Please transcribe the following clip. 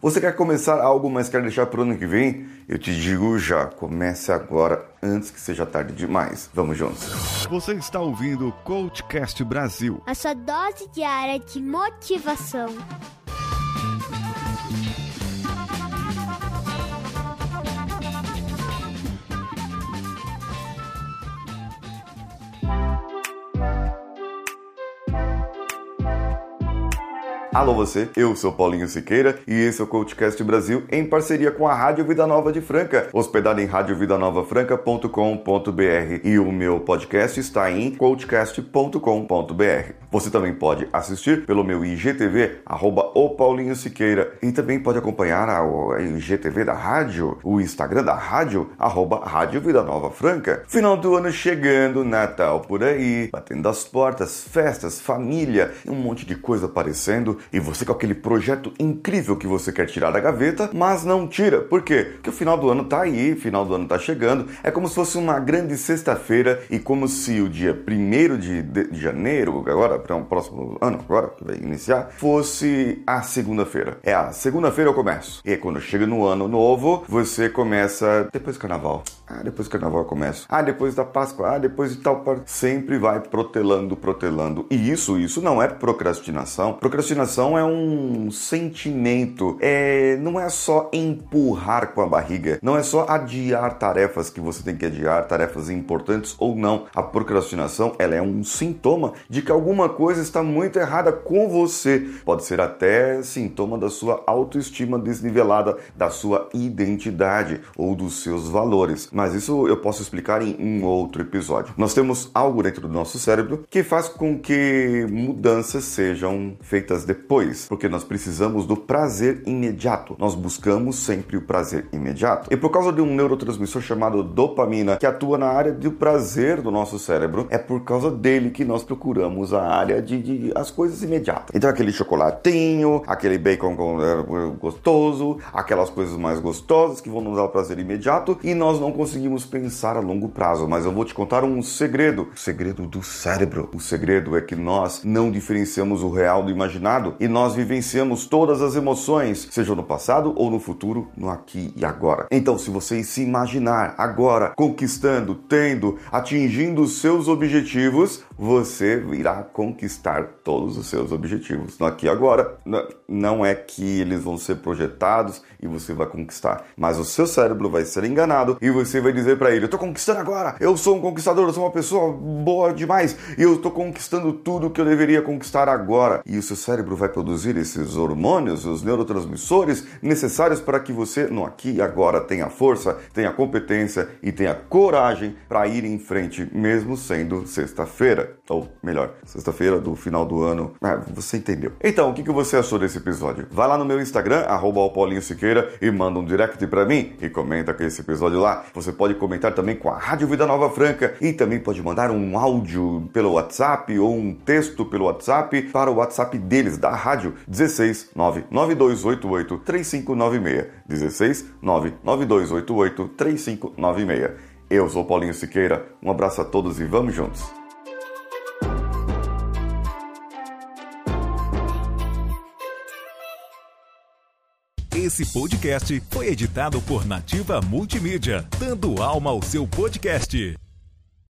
Você quer começar algo, mas quer deixar para o ano que vem? Eu te digo já, comece agora, antes que seja tarde demais. Vamos juntos. Você está ouvindo o Coachcast Brasil. A sua dose diária de motivação. Alô você, eu sou Paulinho Siqueira e esse é o Coachcast Brasil em parceria com a Rádio Vida Nova de Franca, hospedado em radiovidanovafranca.com.br e o meu podcast está em coachcast.com.br. Você também pode assistir pelo meu IGTV, arroba o Paulinho Siqueira, e também pode acompanhar a IGTV da rádio, o Instagram da rádio, arroba Rádio Vida Nova Franca. Final do ano chegando, Natal por aí, batendo as portas, festas, família, um monte de coisa aparecendo e você com aquele projeto incrível que você quer tirar da gaveta, mas não tira. Por quê? Porque o final do ano tá aí, o final do ano tá chegando. É como se fosse uma grande sexta-feira e como se o dia 1 de, de janeiro, agora para um próximo ano, agora que vai iniciar, fosse a segunda-feira. É a segunda-feira eu começo. E aí, quando chega no ano novo, você começa depois do carnaval. Ah, depois do carnaval eu começo. Ah, depois da Páscoa. Ah, depois de tal. Sempre vai protelando, protelando. E isso, isso não é procrastinação. Procrastinação é um sentimento. É, não é só empurrar com a barriga. Não é só adiar tarefas que você tem que adiar, tarefas importantes ou não. A procrastinação, ela é um sintoma de que alguma coisa está muito errada com você. Pode ser até sintoma da sua autoestima desnivelada, da sua identidade ou dos seus valores mas isso eu posso explicar em um outro episódio. Nós temos algo dentro do nosso cérebro que faz com que mudanças sejam feitas depois, porque nós precisamos do prazer imediato. Nós buscamos sempre o prazer imediato. E por causa de um neurotransmissor chamado dopamina, que atua na área do prazer do nosso cérebro, é por causa dele que nós procuramos a área de, de as coisas imediatas. Então aquele chocolatinho, aquele bacon é, gostoso, aquelas coisas mais gostosas que vão nos dar prazer imediato e nós não conseguimos pensar a longo prazo, mas eu vou te contar um segredo, o segredo do cérebro. O segredo é que nós não diferenciamos o real do imaginado e nós vivenciamos todas as emoções, seja no passado ou no futuro, no aqui e agora. Então, se você se imaginar agora conquistando, tendo, atingindo os seus objetivos, você irá conquistar todos os seus objetivos. No aqui e agora, não é que eles vão ser projetados e você vai conquistar, mas o seu cérebro vai ser enganado e você vai dizer para ele: Eu tô conquistando agora, eu sou um conquistador, eu sou uma pessoa boa demais eu tô conquistando tudo que eu deveria conquistar agora. E o seu cérebro vai produzir esses hormônios, os neurotransmissores necessários para que você, no aqui e agora, tenha força, tenha competência e tenha coragem para ir em frente, mesmo sendo sexta-feira. Ou melhor, sexta-feira do final do ano. Ah, você entendeu. Então, o que, você achou desse episódio? Vai lá no meu Instagram, arroba e manda um direct para mim e comenta com esse episódio lá. Você pode comentar também com a Rádio Vida Nova Franca e também pode mandar um áudio pelo WhatsApp ou um texto pelo WhatsApp para o WhatsApp deles, da rádio 16 99288 3596. 16 99288 3596. Eu sou Paulinho Siqueira, um abraço a todos e vamos juntos! Esse podcast foi editado por Nativa Multimídia, dando alma ao seu podcast.